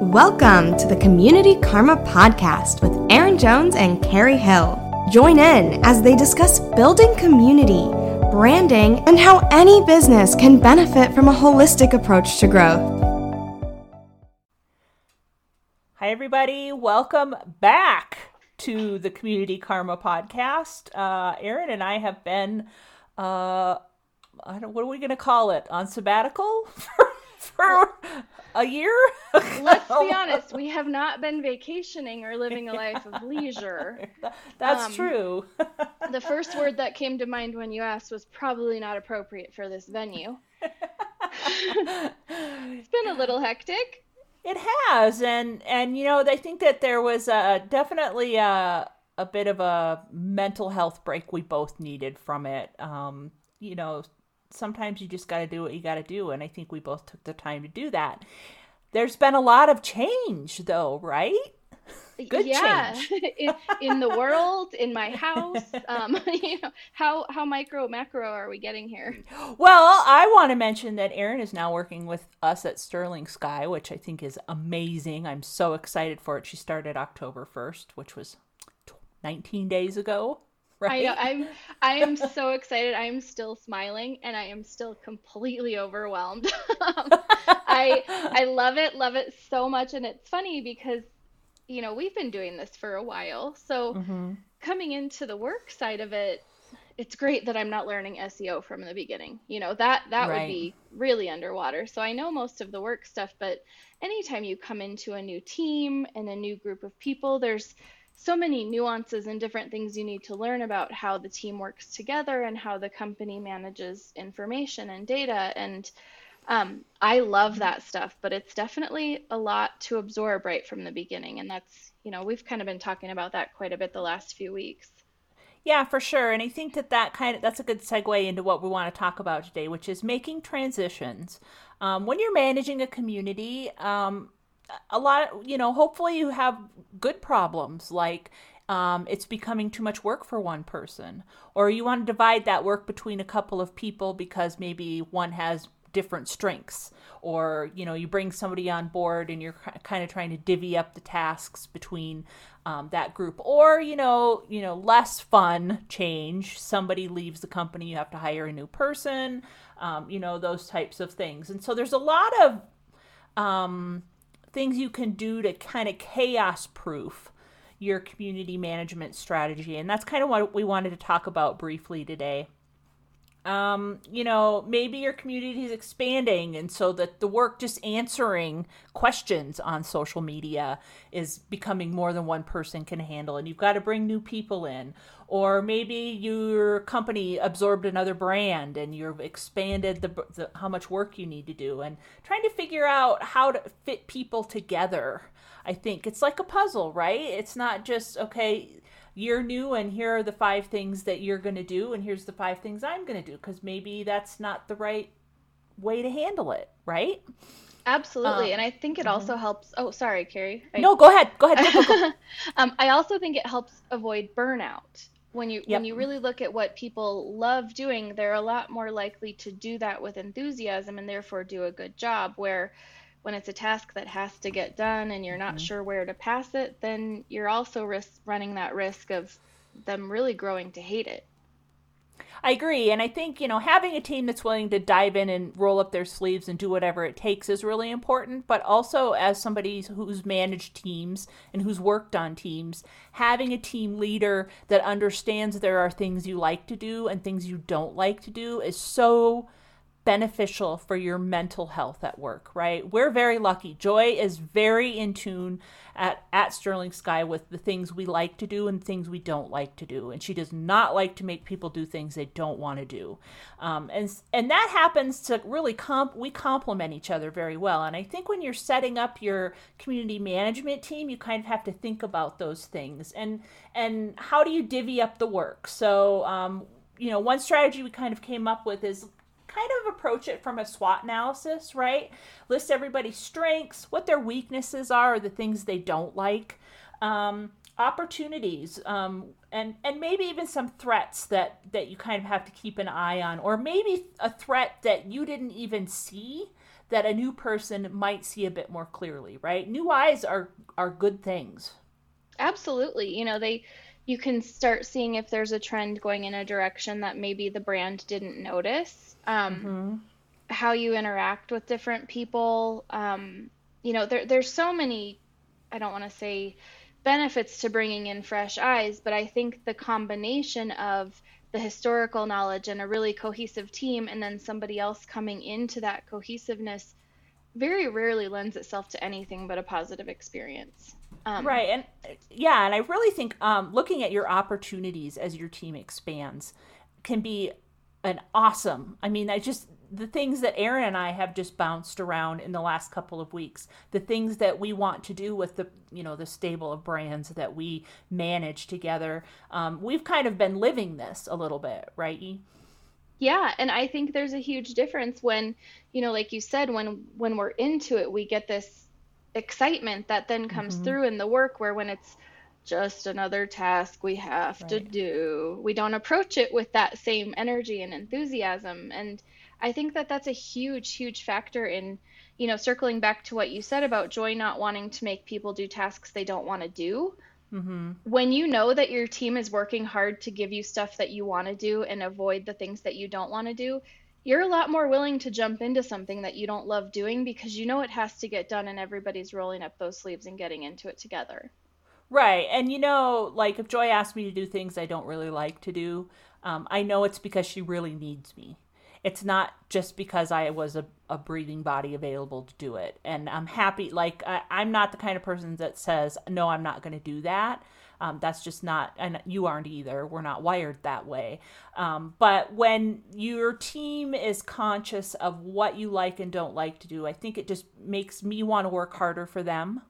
Welcome to the Community Karma Podcast with Erin Jones and Carrie Hill. Join in as they discuss building community, branding, and how any business can benefit from a holistic approach to growth. Hi, everybody. Welcome back to the Community Karma Podcast. Uh, Erin and I have been, uh, I don't, what are we going to call it? On sabbatical for, a year? Let's be honest, we have not been vacationing or living a life of leisure. That's Um, true. The first word that came to mind when you asked was probably not appropriate for this venue. it's been a little hectic. It has, and and you know, I think that there was a definitely a a bit of a mental health break we both needed from it. Um, you know, sometimes you just got to do what you got to do, and I think we both took the time to do that. There's been a lot of change, though, right? Good yeah, change. in, in the world, in my house. Um, you know, how how micro macro are we getting here? Well, I want to mention that Erin is now working with us at Sterling Sky, which I think is amazing. I'm so excited for it. She started October 1st, which was 19 days ago, I know I'm I am so excited. I am still smiling and I am still completely overwhelmed. I I love it, love it so much and it's funny because you know, we've been doing this for a while. So Mhm. coming into the work side of it, it's great that I'm not learning SEO from the beginning. You know, that that would be really underwater. So I know most of the work stuff, but anytime you come into a new team and a new group of people, there's so many nuances and different things you need to learn about how the team works together and how the company manages information and data and um, I love that stuff, but it's definitely a lot to absorb right from the beginning. And that's, you know, we've kind of been talking about that quite a bit the last few weeks. Yeah, for sure. And I think that that kind of that's a good segue into what we want to talk about today, which is making transitions. Um, when you're managing a community, um, a lot, you know, hopefully you have good problems like um, it's becoming too much work for one person, or you want to divide that work between a couple of people because maybe one has different strengths. Or you know you bring somebody on board and you're kind of trying to divvy up the tasks between um, that group. Or you know you know less fun change. Somebody leaves the company you have to hire a new person um, you know those types of things. And so there's a lot of um, things you can do to kind of chaos proof your community management strategy and that's kind of what we wanted to talk about briefly today um, you know, maybe your community is expanding, and so that the work just answering questions on social media is becoming more than one person can handle, and you've got to bring new people in. Or maybe your company absorbed another brand and you've expanded the, the how much work you need to do, and trying to figure out how to fit people together. I think it's like a puzzle, right? It's not just okay you're new and here are the five things that you're going to do and here's the five things I'm going to do because maybe that's not the right way to handle it, right? Absolutely. Um, and I think it also helps. Oh, sorry, Carrie. I- No, go ahead. Go ahead. Go, go, go. um, I also think it helps avoid burnout. When you Yep. when you really look at what people love doing, they're a lot more likely to do that with enthusiasm and therefore do a good job. Where when it's a task that has to get done and you're not mm-hmm. sure where to pass it, then you're also risk running that risk of them really growing to hate it. I agree. And I think, you know, having a team that's willing to dive in and roll up their sleeves and do whatever it takes is really important. But also, as somebody who's managed teams and who's worked on teams, having a team leader that understands there are things you like to do and things you don't like to do is so beneficial for your mental health at work, right? We're very lucky. Joy is very in tune at, at Sterling Sky with the things we like to do and things we don't like to do. And she does not like to make people do things they don't want to do. Um, and, and that happens to really comp, we complement each other very well. And I think when you're setting up your community management team, you kind of have to think about those things and, and how do you divvy up the work? So, um, you know, one strategy we kind of came up with is kind of approach it from a SWOT analysis, right? List everybody's strengths, what their weaknesses are, the things they don't like, um, opportunities, um, and and maybe even some threats that that you kind of have to keep an eye on, or maybe a threat that you didn't even see that a new person might see a bit more clearly, right? New eyes are are good things. Absolutely. You know, they you can start seeing if there's a trend going in a direction that maybe the brand didn't notice. Um, mm-hmm. How you interact with different people. Um, you know, there, there's so many, I don't want to say benefits to bringing in fresh eyes, but I think the combination of the historical knowledge and a really cohesive team, and then somebody else coming into that cohesiveness very rarely lends itself to anything but a positive experience. Um, right. And yeah, and I really think um, looking at your opportunities as your team expands can be an awesome. I mean, I just the things that Erin and I have just bounced around in the last couple of weeks, the things that we want to do with the you know the stable of brands that we manage together. Um, we've kind of been living this a little bit, right? Yeah, and I think there's a huge difference when you know, like you said, when when we're into it, we get this excitement that then comes mm-hmm. through in the work where when it's just another task we have right. to do we don't approach it with that same energy and enthusiasm and i think that that's a huge huge factor in you know circling back to what you said about joy not wanting to make people do tasks they don't want to do mm-hmm. when you know that your team is working hard to give you stuff that you want to do and avoid the things that you don't want to do you're a lot more willing to jump into something that you don't love doing because you know it has to get done and everybody's rolling up those sleeves and getting into it together. Right. And you know, like if Joy asks me to do things I don't really like to do, um, I know it's because she really needs me. It's not just because I was a, a breathing body available to do it. And I'm happy. Like, I, I'm not the kind of person that says, no, I'm not going to do that. Um, that's just not, and you aren't either. We're not wired that way. Um, but when your team is conscious of what you like and don't like to do, I think it just makes me want to work harder for them.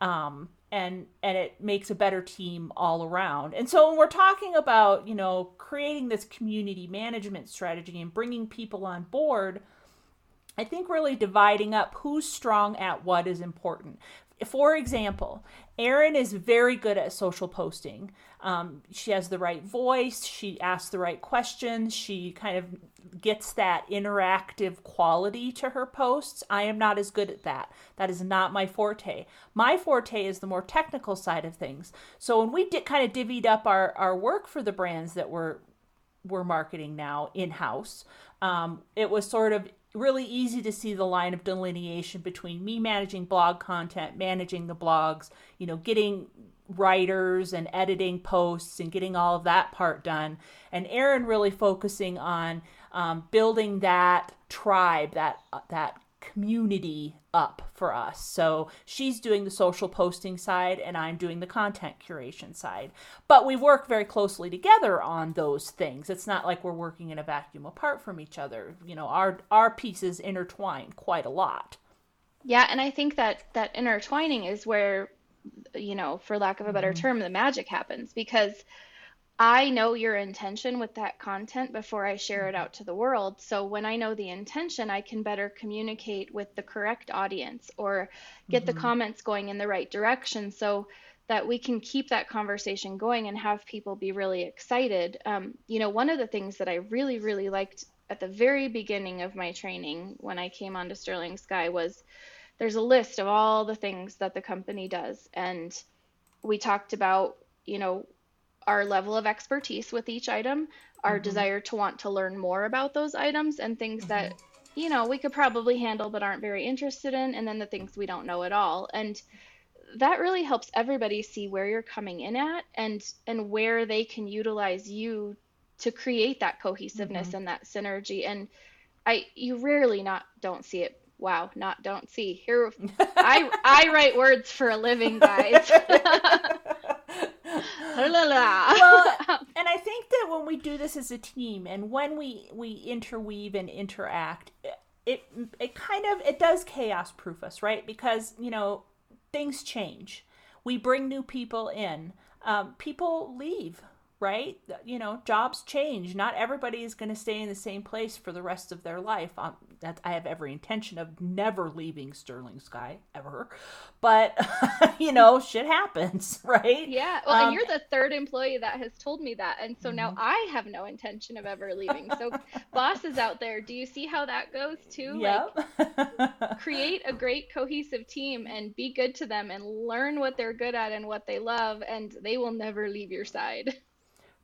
Um, and and it makes a better team all around. And so when we're talking about, you know, creating this community management strategy and bringing people on board, I think really dividing up who's strong at what is important for example, Erin is very good at social posting. Um, she has the right voice. She asks the right questions. She kind of gets that interactive quality to her posts. I am not as good at that. That is not my forte. My forte is the more technical side of things. So when we did kind of divvied up our, our work for the brands that we're we're marketing now in house, um, it was sort of really easy to see the line of delineation between me managing blog content, managing the blogs, you know, getting writers and editing posts and getting all of that part done, and Erin really focusing on um, building that tribe, that that community up for us. So she's doing the social posting side and I'm doing the content curation side. But we work very closely together on those things. It's not like we're working in a vacuum apart from each other. You know, our our pieces intertwine quite a lot. Yeah, and I think that that intertwining is where you know, for lack of a better mm-hmm. term, the magic happens because I know your intention with that content before I share it out to the world. So when I know the intention, I can better communicate with the correct audience or get mm-hmm. the comments going in the right direction so that we can keep that conversation going and have people be really excited. Um, you know, one of the things that I really, really liked at the very beginning of my training when I came onto Sterling Sky was there's a list of all the things that the company does. And we talked about, you know, our level of expertise with each item, our mm-hmm. desire to want to learn more about those items, and things mm-hmm. that you know we could probably handle but aren't very interested in, and then the things we don't know at all. And that really helps everybody see where you're coming in at and and where they can utilize you to create that cohesiveness mm-hmm. and that synergy and i you rarely not don't see it wow not don't see here i i write words for a living guys well, and I think that when we do this as a team, and when we we interweave and interact, it it kind of it does chaos proof us, right? Because you know things change. We bring new people in. Um, people leave. Right? You know, jobs change. Not everybody is going to stay in the same place for the rest of their life. Um, that I have every intention of never leaving Sterling Sky ever, but you know, shit happens, right? Yeah. Well, um, and you're the third employee that has told me that, and so mm-hmm. now I have no intention of ever leaving. So, bosses out there, do you see how that goes too? Yep. Like, create a great cohesive team and be good to them and learn what they're good at and what they love, and they will never leave your side.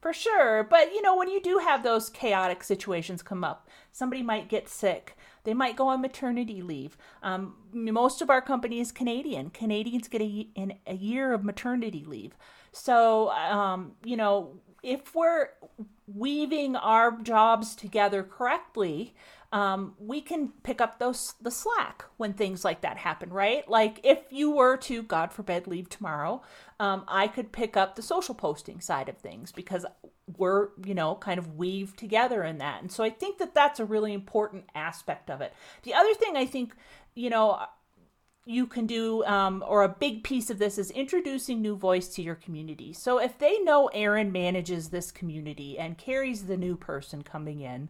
For sure. But, you know, when you do have those chaotic situations come up, somebody might get sick. They might go on maternity leave. Um, most of our company is Canadian. Canadians get a, in a year of maternity leave. So, um, you know, if we're weaving our jobs together correctly, um, we can pick up those the slack when things like that happen, right? Like if you were to, God forbid, leave tomorrow, um, I could pick up the social posting side of things because we're you know kind of weave together in that, and so I think that that's a really important aspect of it. The other thing I think you know you can do, um, or a big piece of this is introducing new voice to your community. So if they know Erin manages this community and Carrie's the new person coming in,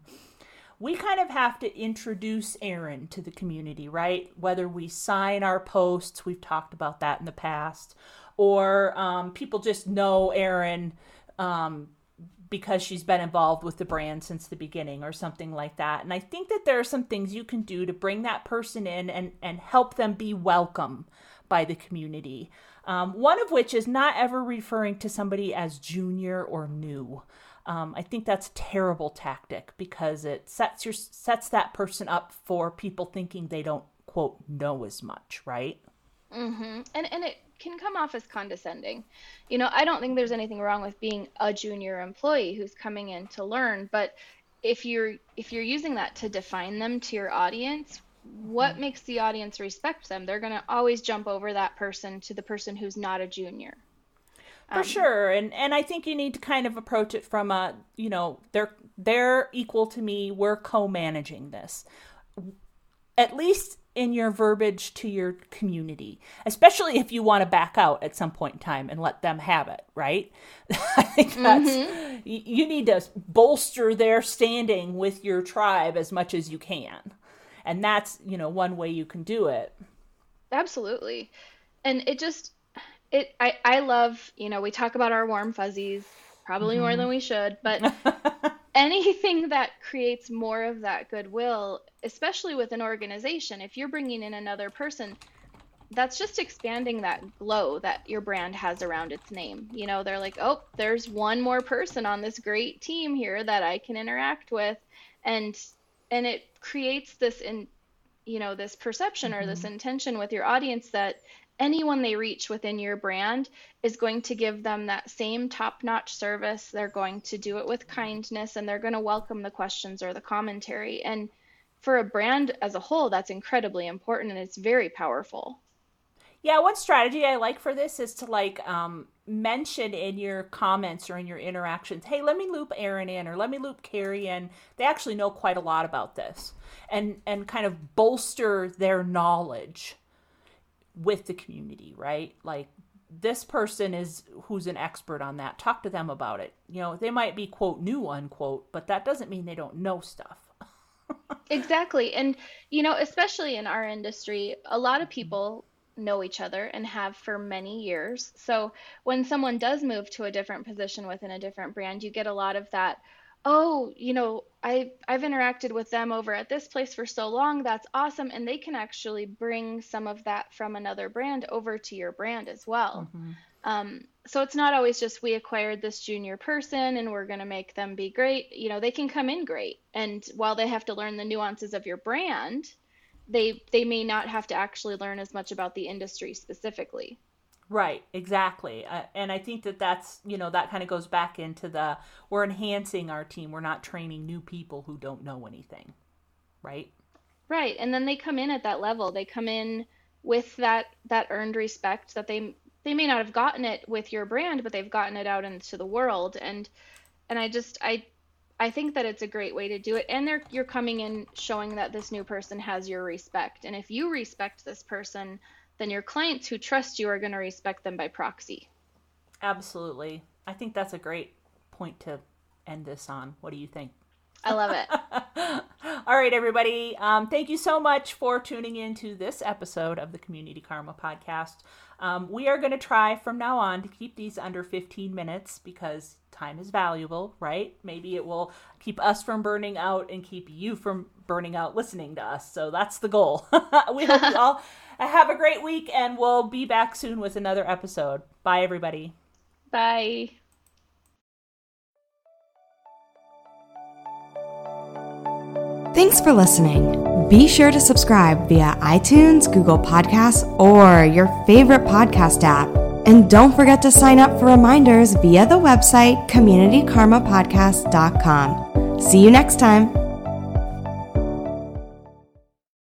we kind of have to introduce Erin to the community, right? Whether we sign our posts, we've talked about that in the past, or um, people just know Erin um, because she's been involved with the brand since the beginning or something like that. And I think that there are some things you can do to bring that person in and, and help them be welcome by the community. Um, one of which is not ever referring to somebody as junior or new. Um, I think that's a terrible tactic because it sets your sets that person up for people thinking they don't quote know as much, right? Mm-hmm. And and it can come off as condescending. You know, I don't think there's anything wrong with being a junior employee who's coming in to learn, but if you're if you're using that to define them to your audience, what mm-hmm. makes the audience respect them? They're going to always jump over that person to the person who's not a junior. For um, sure, and and I think you need to kind of approach it from a you know they're they're equal to me. We're co-managing this, at least in your verbiage to your community, especially if you want to back out at some point in time and let them have it. Right? I think that's mm-hmm. you need to bolster their standing with your tribe as much as you can, and that's you know one way you can do it. Absolutely, and it just it I, I love you know we talk about our warm fuzzies probably mm-hmm. more than we should but anything that creates more of that goodwill especially with an organization if you're bringing in another person that's just expanding that glow that your brand has around its name you know they're like oh there's one more person on this great team here that i can interact with and and it creates this in you know this perception mm-hmm. or this mm-hmm. intention with your audience that anyone they reach within your brand is going to give them that same top notch service. They're going to do it with kindness and they're going to welcome the questions or the commentary. And for a brand as a whole, that's incredibly important and it's very powerful. Yeah, one strategy I like for this is to like um, mention in your comments or in your interactions, hey, let me loop Erin in or let me loop Carrie in. They actually know quite a lot about this, and and kind of bolster their knowledge with the community, right? Like this person is who's an expert on that. Talk to them about it. You know, they might be quote new unquote, but that doesn't mean they don't know stuff. exactly. And you know, especially in our industry, a lot of people know each other and have for many years. So when someone does move to a different position within a different brand, you get a lot of that oh, you know, I I've interacted with them over at this place for so long. That's awesome, and they can actually bring some of that from another brand over to your brand as well. Mm-hmm. Um, so it's not always just we acquired this junior person and we're going to make them be great. You know, they can come in great, and while they have to learn the nuances of your brand, they they may not have to actually learn as much about the industry specifically. Right, exactly. Uh, and I think that that's, you know, that kind of goes back into the we're enhancing our team. We're not training new people who don't know anything. Right? Right. And then they come in at that level. They come in with that that earned respect that they they may not have gotten it with your brand, but they've gotten it out into the world and and I just I I think that it's a great way to do it. And they're you're coming in showing that this new person has your respect. And if you respect this person, then your clients who trust you are going to respect them by proxy. Absolutely. I think that's a great point to end this on. What do you think? I love it. All right, everybody. Um, thank you so much for tuning in to this episode of the Community Karma Podcast. Um, we are going to try from now on to keep these under 15 minutes because time is valuable, right? Maybe it will keep us from burning out and keep you from burning out listening to us. So that's the goal. we hope you all have a great week and we'll be back soon with another episode. Bye, everybody. Bye. Thanks for listening. Be sure to subscribe via iTunes, Google Podcasts, or your favorite podcast app. And don't forget to sign up for reminders via the website communitykarmapodcast.com. See you next time.